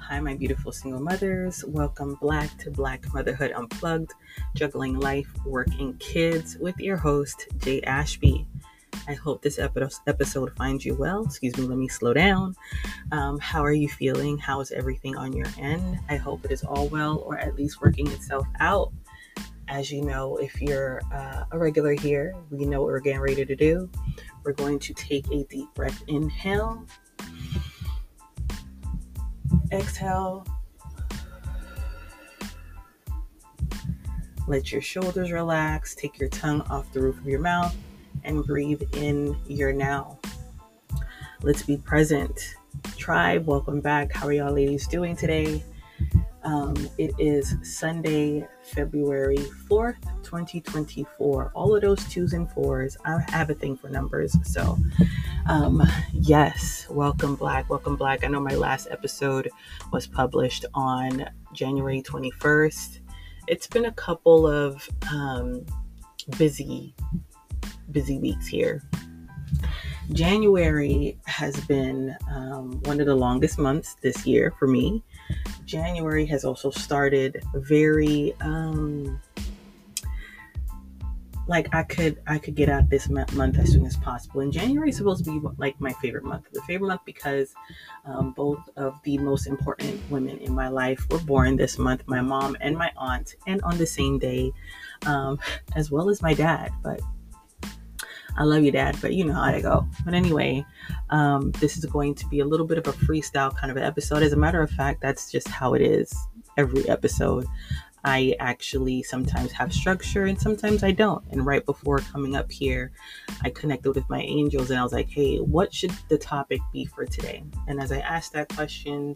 Hi, my beautiful single mothers. Welcome Black to Black Motherhood Unplugged, juggling life, working kids with your host, Jay Ashby. I hope this episode finds you well. Excuse me, let me slow down. Um, how are you feeling? How is everything on your end? I hope it is all well or at least working itself out. As you know, if you're uh, a regular here, we know what we're getting ready to do. We're going to take a deep breath inhale Exhale. Let your shoulders relax. Take your tongue off the roof of your mouth and breathe in your now. Let's be present. Tribe, welcome back. How are y'all ladies doing today? Um, it is Sunday, February 4th, 2024. All of those twos and fours. I have a thing for numbers. So, um, yes, welcome, Black. Welcome, Black. I know my last episode was published on January 21st. It's been a couple of um, busy, busy weeks here. January has been um, one of the longest months this year for me. January has also started very um, like I could I could get out this month as soon as possible. And January is supposed to be like my favorite month. The favorite month because um, both of the most important women in my life were born this month. My mom and my aunt, and on the same day, um, as well as my dad. But I love you, Dad, but you know how to go. But anyway, um, this is going to be a little bit of a freestyle kind of an episode. As a matter of fact, that's just how it is every episode. I actually sometimes have structure and sometimes I don't. And right before coming up here, I connected with my angels and I was like, hey, what should the topic be for today? And as I asked that question,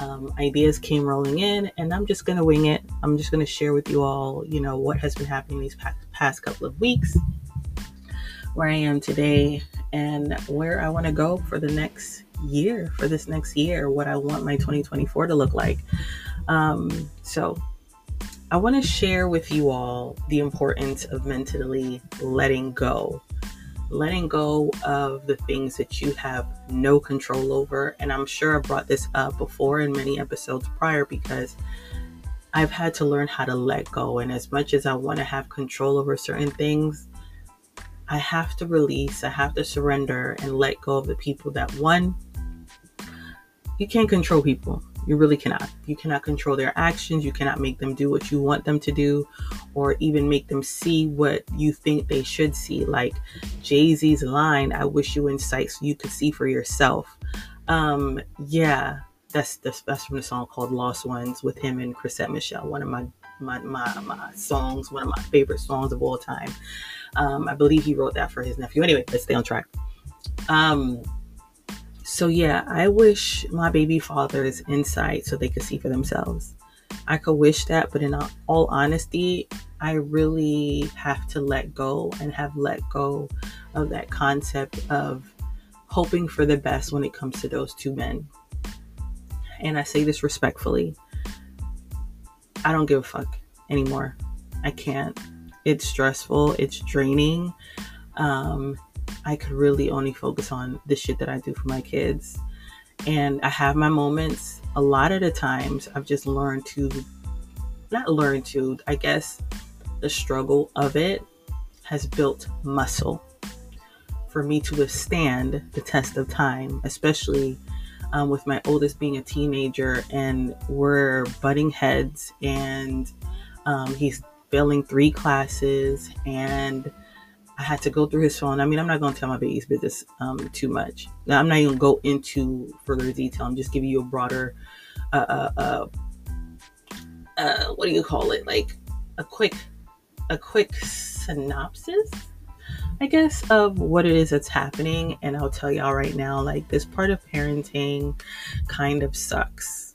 um, ideas came rolling in and I'm just going to wing it. I'm just going to share with you all, you know, what has been happening these past, past couple of weeks where I am today and where I want to go for the next year, for this next year, what I want my 2024 to look like. Um, so, I want to share with you all the importance of mentally letting go. Letting go of the things that you have no control over. And I'm sure I brought this up before in many episodes prior because I've had to learn how to let go. And as much as I want to have control over certain things, I have to release, I have to surrender and let go of the people that one, you can't control people. You really cannot. You cannot control their actions. You cannot make them do what you want them to do or even make them see what you think they should see. Like Jay Z's line, I wish you insight so you could see for yourself. Um, yeah, that's, that's, that's from the song called Lost Ones with him and Chrisette Michele, one of my, my, my, my songs, one of my favorite songs of all time. Um, I believe he wrote that for his nephew. Anyway, let's stay on track. Um, so yeah, I wish my baby fathers insight so they could see for themselves. I could wish that, but in all honesty, I really have to let go and have let go of that concept of hoping for the best when it comes to those two men. And I say this respectfully. I don't give a fuck anymore. I can't it's stressful, it's draining. Um, I could really only focus on the shit that I do for my kids. And I have my moments. A lot of the times, I've just learned to, not learn to, I guess the struggle of it has built muscle for me to withstand the test of time, especially um, with my oldest being a teenager and we're butting heads and um, he's failing three classes and I had to go through his phone. I mean, I'm not going to tell my baby's business um, too much. Now, I'm not even going to go into further detail. I'm just giving you a broader, uh, uh, uh, uh, what do you call it? Like a quick, a quick synopsis, I guess, of what it is that's happening. And I'll tell y'all right now, like this part of parenting kind of sucks.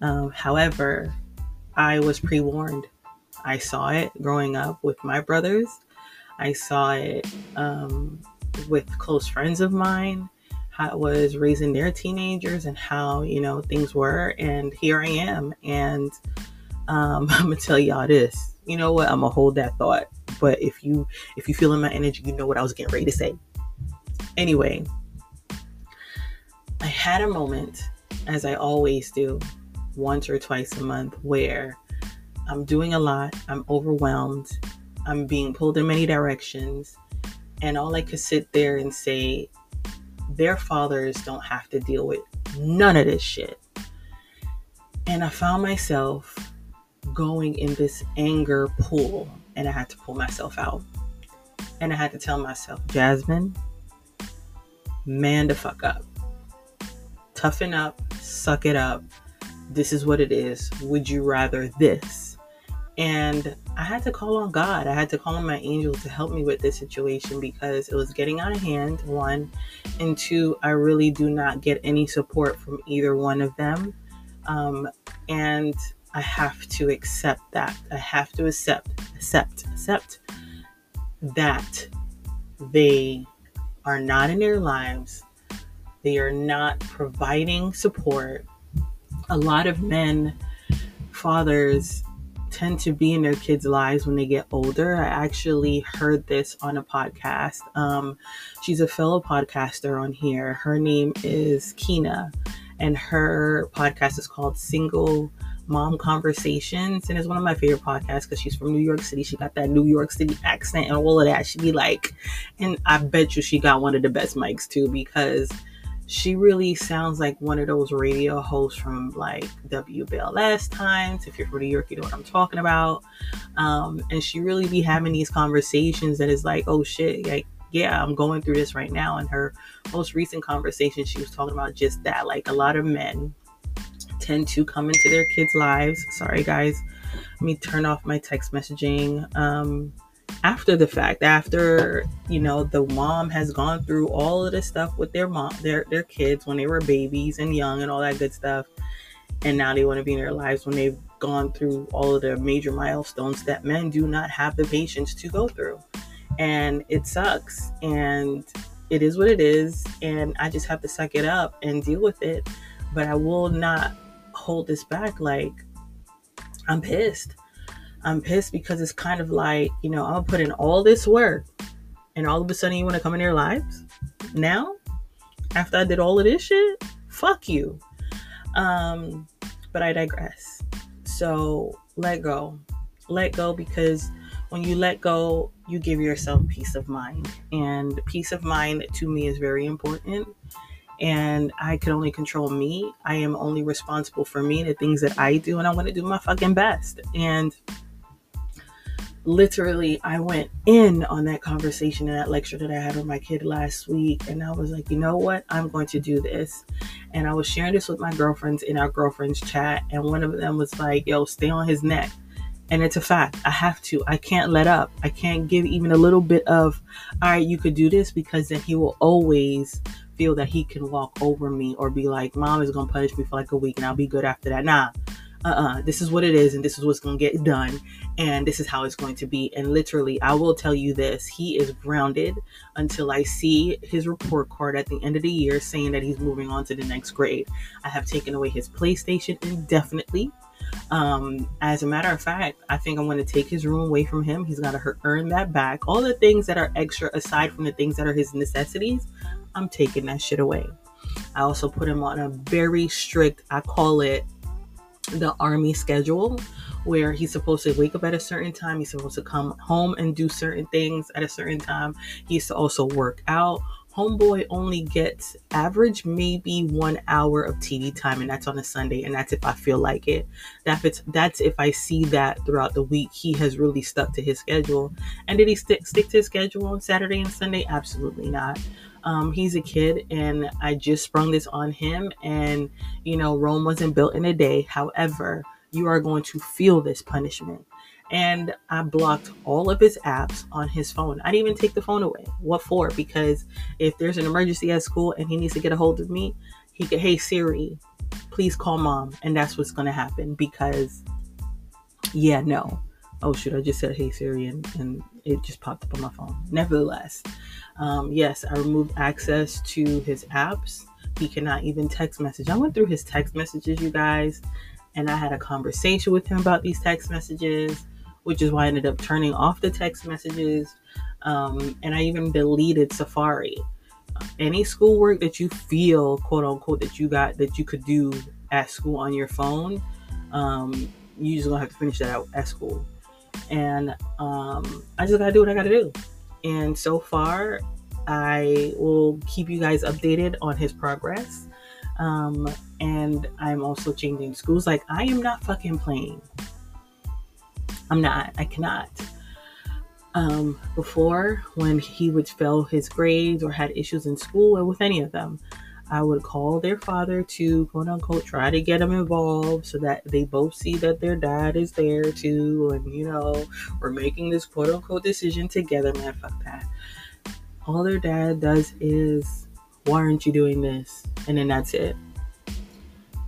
Um, however, I was pre warned I saw it growing up with my brothers. I saw it um, with close friends of mine, how it was raising their teenagers and how, you know, things were. And here I am. And um, I'm going to tell y'all this. You know what? I'm going to hold that thought. But if you if you feel in my energy, you know what I was getting ready to say. Anyway, I had a moment as I always do, once or twice a month, where I'm doing a lot, I'm overwhelmed, I'm being pulled in many directions, and all I could sit there and say, their fathers don't have to deal with none of this shit. And I found myself going in this anger pool, and I had to pull myself out. And I had to tell myself, Jasmine, man the fuck up. Toughen up, suck it up. This is what it is. Would you rather this? And I had to call on God. I had to call on my angels to help me with this situation because it was getting out of hand, one. And two, I really do not get any support from either one of them. Um, and I have to accept that. I have to accept, accept, accept that they are not in their lives. They are not providing support. A lot of men, fathers, tend to be in their kids' lives when they get older. I actually heard this on a podcast. Um, she's a fellow podcaster on here. Her name is Kina, and her podcast is called Single Mom Conversations, and it's one of my favorite podcasts because she's from New York City. She got that New York City accent and all of that. She be like, and I bet you she got one of the best mics too because she really sounds like one of those radio hosts from like WBLS times. If you're from New York, you know what I'm talking about. Um, and she really be having these conversations that is like, oh shit, like yeah, I'm going through this right now. And her most recent conversation, she was talking about just that. Like a lot of men tend to come into their kids' lives. Sorry, guys. Let me turn off my text messaging. Um, after the fact, after you know the mom has gone through all of this stuff with their mom, their their kids when they were babies and young and all that good stuff, and now they want to be in their lives when they've gone through all of the major milestones that men do not have the patience to go through, and it sucks, and it is what it is, and I just have to suck it up and deal with it, but I will not hold this back. Like I'm pissed. I'm pissed because it's kind of like, you know, I'm gonna put in all this work and all of a sudden you wanna come in their lives now? After I did all of this shit? Fuck you. Um, but I digress. So let go. Let go because when you let go, you give yourself peace of mind. And peace of mind to me is very important and I can only control me. I am only responsible for me, the things that I do, and I want to do my fucking best. And literally, I went in on that conversation and that lecture that I had with my kid last week, and I was like, you know what? I'm going to do this. And I was sharing this with my girlfriends in our girlfriends chat, and one of them was like, yo, stay on his neck. And it's a fact. I have to. I can't let up. I can't give even a little bit of, all right, you could do this because then he will always feel that he can walk over me or be like, mom is going to punish me for like a week and I'll be good after that. Nah, uh-uh this is what it is and this is what's going to get done and this is how it's going to be and literally i will tell you this he is grounded until i see his report card at the end of the year saying that he's moving on to the next grade i have taken away his playstation indefinitely um, as a matter of fact, I think I'm going to take his room away from him. He's got to earn that back. All the things that are extra, aside from the things that are his necessities, I'm taking that shit away. I also put him on a very strict, I call it the army schedule, where he's supposed to wake up at a certain time. He's supposed to come home and do certain things at a certain time. He's to also work out Homeboy only gets average maybe one hour of TV time, and that's on a Sunday, and that's if I feel like it. That it's, that's if I see that throughout the week he has really stuck to his schedule. And did he stick stick to his schedule on Saturday and Sunday? Absolutely not. Um, he's a kid, and I just sprung this on him. And you know, Rome wasn't built in a day. However, you are going to feel this punishment and I blocked all of his apps on his phone. I didn't even take the phone away. What for? Because if there's an emergency at school and he needs to get a hold of me, he could, hey Siri, please call mom. And that's what's going to happen because, yeah, no. Oh, shoot, I just said hey Siri and, and it just popped up on my phone. Nevertheless, um, yes, I removed access to his apps. He cannot even text message. I went through his text messages, you guys, and I had a conversation with him about these text messages which is why I ended up turning off the text messages. Um, and I even deleted Safari any schoolwork that you feel, quote unquote, that you got that you could do at school on your phone, um, you just gonna have to finish that out at school. And um, I just gotta do what I gotta do. And so far, I will keep you guys updated on his progress. Um, and I'm also changing schools. Like, I am not fucking playing. I'm not. I cannot. Um, before, when he would fail his grades or had issues in school or with any of them, I would call their father to quote unquote try to get them involved so that they both see that their dad is there too. And, you know, we're making this quote unquote decision together. Man, fuck that. All their dad does is, why aren't you doing this? And then that's it.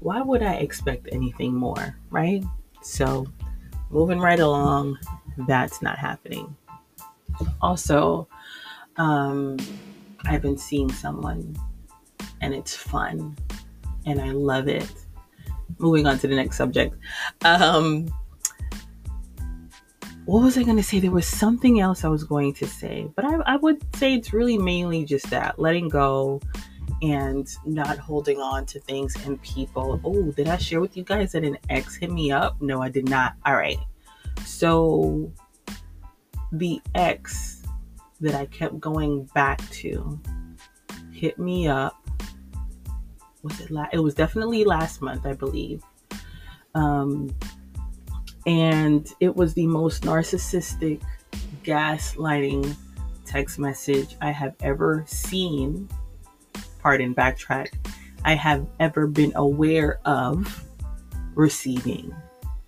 Why would I expect anything more, right? So, moving right along, that's not happening. Also, um, I've been seeing someone and it's fun and I love it. Moving on to the next subject. Um, what was I going to say? There was something else I was going to say, but I, I would say it's really mainly just that letting go and not holding on to things and people. Oh, did I share with you guys that an ex hit me up? No, I did not. All right. So the ex that I kept going back to hit me up. Was it last? It was definitely last month, I believe. Um, and it was the most narcissistic, gaslighting text message I have ever seen. Pardon, backtrack. I have ever been aware of receiving.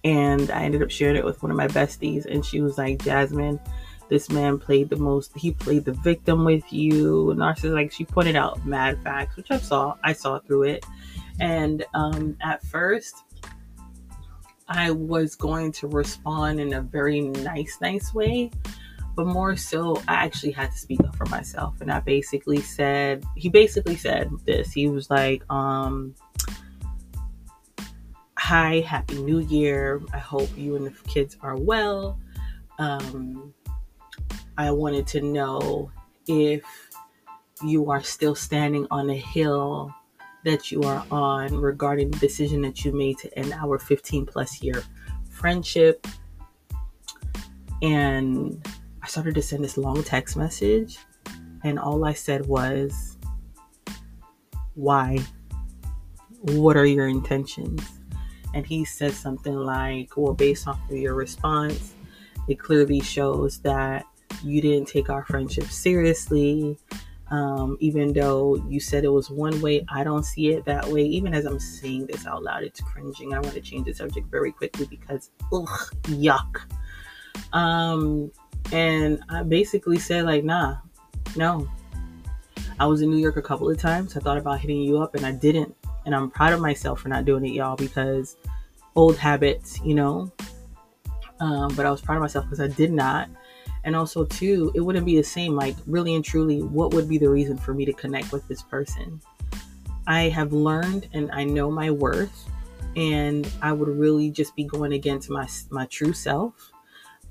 And I ended up sharing it with one of my besties, and she was like, Jasmine, this man played the most, he played the victim with you. Narcissist, like she pointed out mad facts, which I saw, I saw through it. And um, at first, I was going to respond in a very nice, nice way, but more so, I actually had to speak up for myself. And I basically said, he basically said this. He was like, um, hi, happy new year. I hope you and the kids are well. Um, I wanted to know if you are still standing on a hill that you are on regarding the decision that you made to end our 15 plus year friendship. And I started to send this long text message, and all I said was, Why? What are your intentions? and he said something like, Well, based off of your response, it clearly shows that you didn't take our friendship seriously. Um, even though you said it was one way, I don't see it that way. Even as I'm saying this out loud, it's cringing. I want to change the subject very quickly because, ugh, yuck. Um, and I basically said, like, nah, no. I was in New York a couple of times. I thought about hitting you up and I didn't. And I'm proud of myself for not doing it, y'all, because old habits, you know. Um, but I was proud of myself because I did not. And also, too, it wouldn't be the same. Like, really and truly, what would be the reason for me to connect with this person? I have learned and I know my worth, and I would really just be going against my my true self.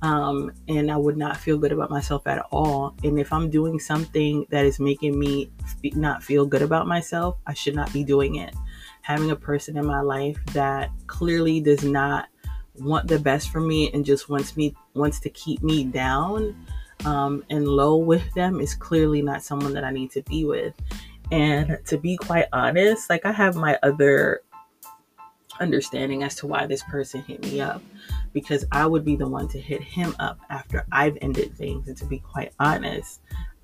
Um, and I would not feel good about myself at all. And if I'm doing something that is making me not feel good about myself, I should not be doing it. Having a person in my life that clearly does not want the best for me and just wants me wants to keep me down um, and low with them is clearly not someone that I need to be with. And to be quite honest, like I have my other understanding as to why this person hit me up because I would be the one to hit him up after I've ended things. And to be quite honest,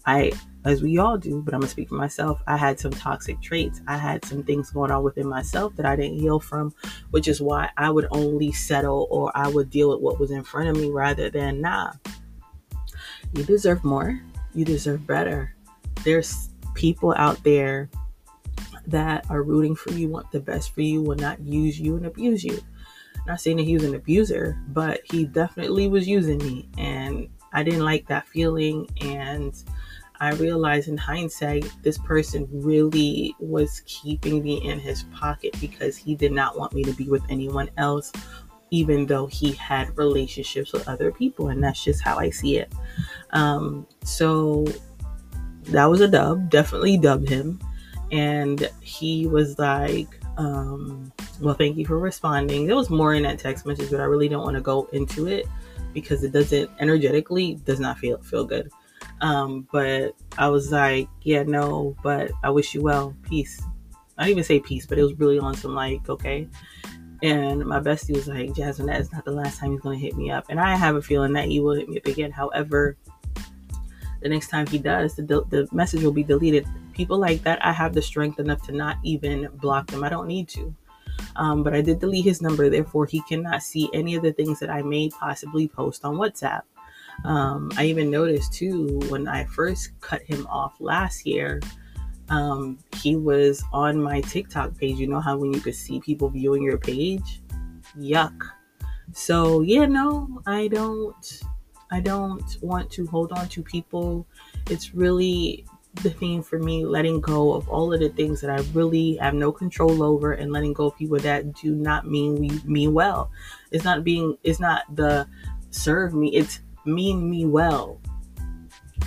I, as we all do, but I'm gonna speak for myself, I had some toxic traits. I had some things going on within myself that I didn't heal from, which is why I would only settle or I would deal with what was in front of me rather than, nah, you deserve more. You deserve better. There's people out there that are rooting for you, want the best for you, will not use you and abuse you. Not saying that he was an abuser, but he definitely was using me. And I didn't like that feeling. And I realized in hindsight, this person really was keeping me in his pocket because he did not want me to be with anyone else, even though he had relationships with other people. And that's just how I see it. Um, so that was a dub. Definitely dub him. And he was like, um, well, thank you for responding. There was more in that text message, but I really don't want to go into it because it doesn't energetically does not feel feel good. Um, but I was like, yeah, no, but I wish you well. Peace. I didn't even say peace, but it was really on some like, okay. And my bestie was like, Jasmine, that is not the last time he's gonna hit me up. And I have a feeling that he will hit me up again. However, the next time he does, the, the message will be deleted. People like that, I have the strength enough to not even block them. I don't need to. Um, but I did delete his number, therefore, he cannot see any of the things that I may possibly post on WhatsApp. Um, I even noticed too when I first cut him off last year, um, he was on my TikTok page. You know how when you could see people viewing your page? Yuck. So, yeah, no, I don't. I don't want to hold on to people. It's really the theme for me letting go of all of the things that I really have no control over and letting go of people that do not mean we mean well. It's not being it's not the serve me, it's mean me well.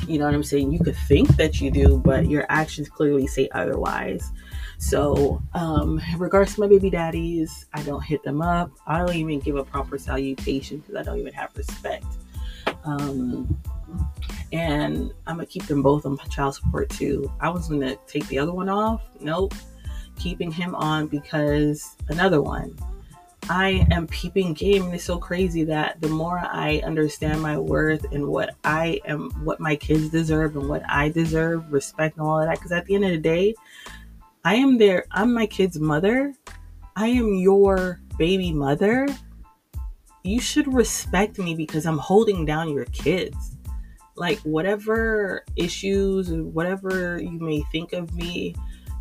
You know what I'm saying? You could think that you do, but your actions clearly say otherwise. So, um, in regards to my baby daddies, I don't hit them up. I don't even give a proper salutation because I don't even have respect. Um, and I'm gonna keep them both on child support too. I was gonna take the other one off. Nope, keeping him on because another one. I am peeping game, and it's so crazy that the more I understand my worth and what I am, what my kids deserve, and what I deserve, respect, and all of that. Because at the end of the day, I am there. I'm my kid's mother. I am your baby mother. You should respect me because I'm holding down your kids like whatever issues whatever you may think of me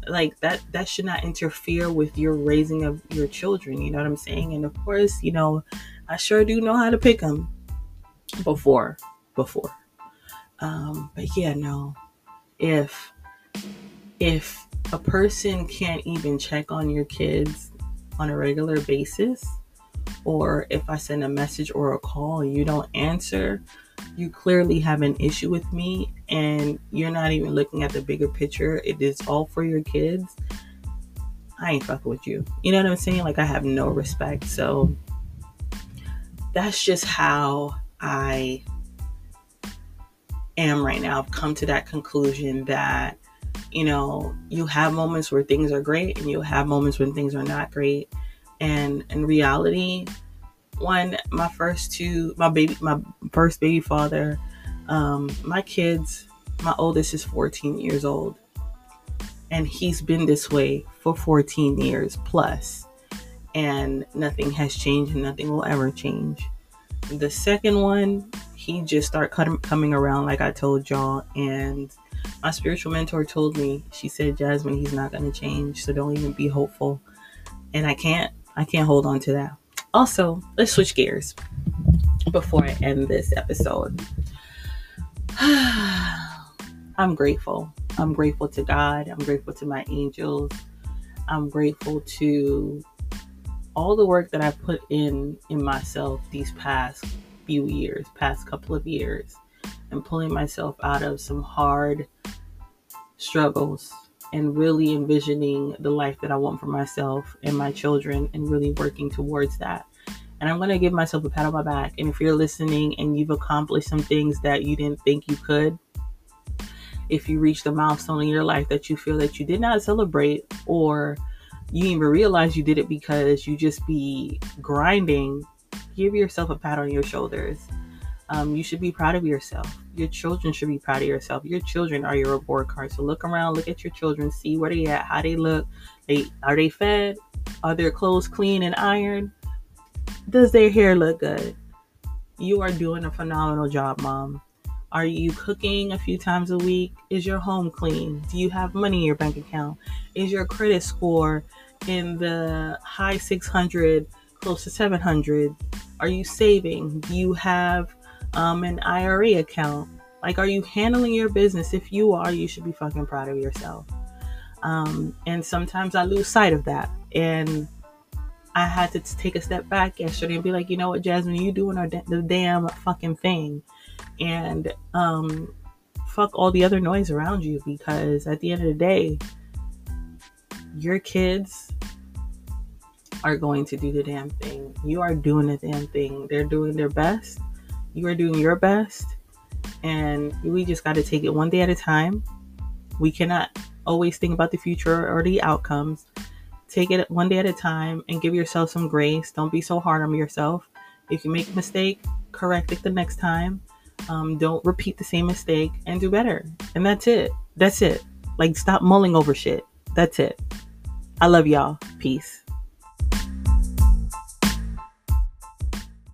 like that that should not interfere with your raising of your children you know what i'm saying? And of course you know i sure do know how to pick them before before. Um but yeah no. If if a person can't even check on your kids on a regular basis or if i send a message or a call you don't answer you clearly have an issue with me and you're not even looking at the bigger picture. It is all for your kids. I ain't fucking with you. You know what I'm saying? Like I have no respect. So that's just how I am right now. I've come to that conclusion that you know, you have moments where things are great and you have moments when things are not great. And in reality, one, my first two, my baby, my first baby father, um, my kids, my oldest is 14 years old, and he's been this way for 14 years plus, and nothing has changed, and nothing will ever change. The second one, he just started coming around, like I told y'all, and my spiritual mentor told me, she said, Jasmine, he's not going to change, so don't even be hopeful. And I can't, I can't hold on to that. Also, let's switch gears before I end this episode. I'm grateful. I'm grateful to God. I'm grateful to my angels. I'm grateful to all the work that I put in in myself these past few years, past couple of years, and pulling myself out of some hard struggles and really envisioning the life that I want for myself and my children and really working towards that. And I'm going to give myself a pat on my back. And if you're listening and you've accomplished some things that you didn't think you could, if you reached a milestone in your life that you feel that you did not celebrate or you even realize you did it because you just be grinding, give yourself a pat on your shoulders um, you should be proud of yourself. Your children should be proud of yourself. Your children are your report card. So look around, look at your children, see where they at, how they look. They are they fed? Are their clothes clean and ironed? Does their hair look good? You are doing a phenomenal job, mom. Are you cooking a few times a week? Is your home clean? Do you have money in your bank account? Is your credit score in the high 600, close to 700? Are you saving? Do you have um, an IRA account? Like, are you handling your business? If you are, you should be fucking proud of yourself. Um, and sometimes I lose sight of that. And I had to take a step back yesterday and be like, you know what, Jasmine, you doing the damn fucking thing. And um, fuck all the other noise around you because at the end of the day, your kids are going to do the damn thing. You are doing the damn thing. They're doing their best. You are doing your best. And we just got to take it one day at a time. We cannot always think about the future or the outcomes. Take it one day at a time and give yourself some grace. Don't be so hard on yourself. If you make a mistake, correct it the next time. Um, don't repeat the same mistake and do better. And that's it. That's it. Like, stop mulling over shit. That's it. I love y'all. Peace.